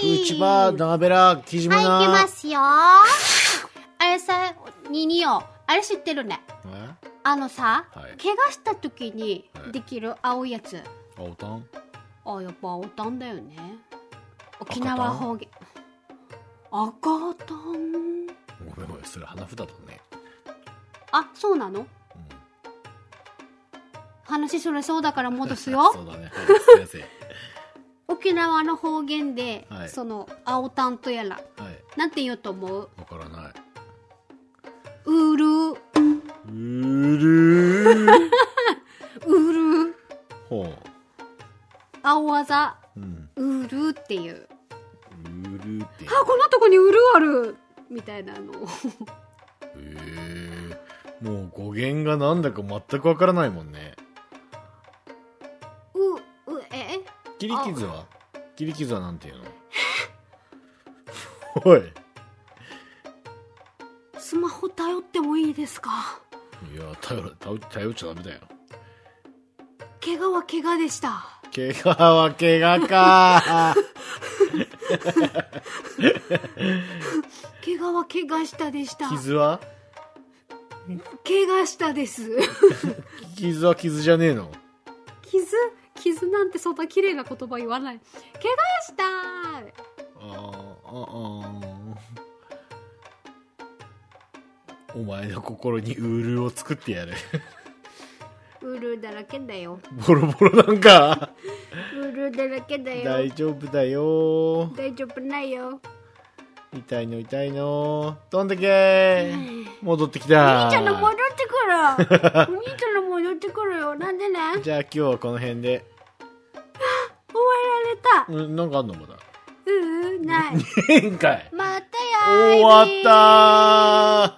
千葉、長べら、木島な。はい、行きますよ。あれさ、にによ、あれ知ってるね。あのさ、はい怪我した時にできる青いやつ。青タンあ、やっぱ青タンだよね。沖縄方言。赤タン。ごめんごめん、それ花札だね。あ、そうなのうん話それそうだから戻すよそ。うだね。はい先沖縄の方言で、はいその青タンとやら、生。はい。なんて言うと思う？わからない。うる、うるー。うる、ほ青技、う。うん。うるっていう。うるって。あ、こんなとこにうるあるみたいなの。へえ。もう語源がなんだか全くわからないもんね。切り傷は？切り傷はなんていうの？おい。スマホ頼ってもいいですか？いや、頼る、頼頼っちゃダメだよ。怪我は怪我でした。怪我は怪我か。怪我は怪我したでした。傷は？怪我したです。傷は傷じゃねえの？傷？傷なんてそんな綺麗な言葉言わない。怪我したあーああお前の心にウールを作ってやる。うるだらけだよ。ボロボロなんか。うるだらけだよ。大丈夫だよ。大丈夫ないよ。痛いの痛いの。飛んでけ戻ってきた。お兄ちゃんの戻ってくる。お 兄ちゃんよ。なんでねじゃあ今日はこの辺で。終わられた。うん、なんかあんのまだ。ううん、ない。変かい。またや終わったー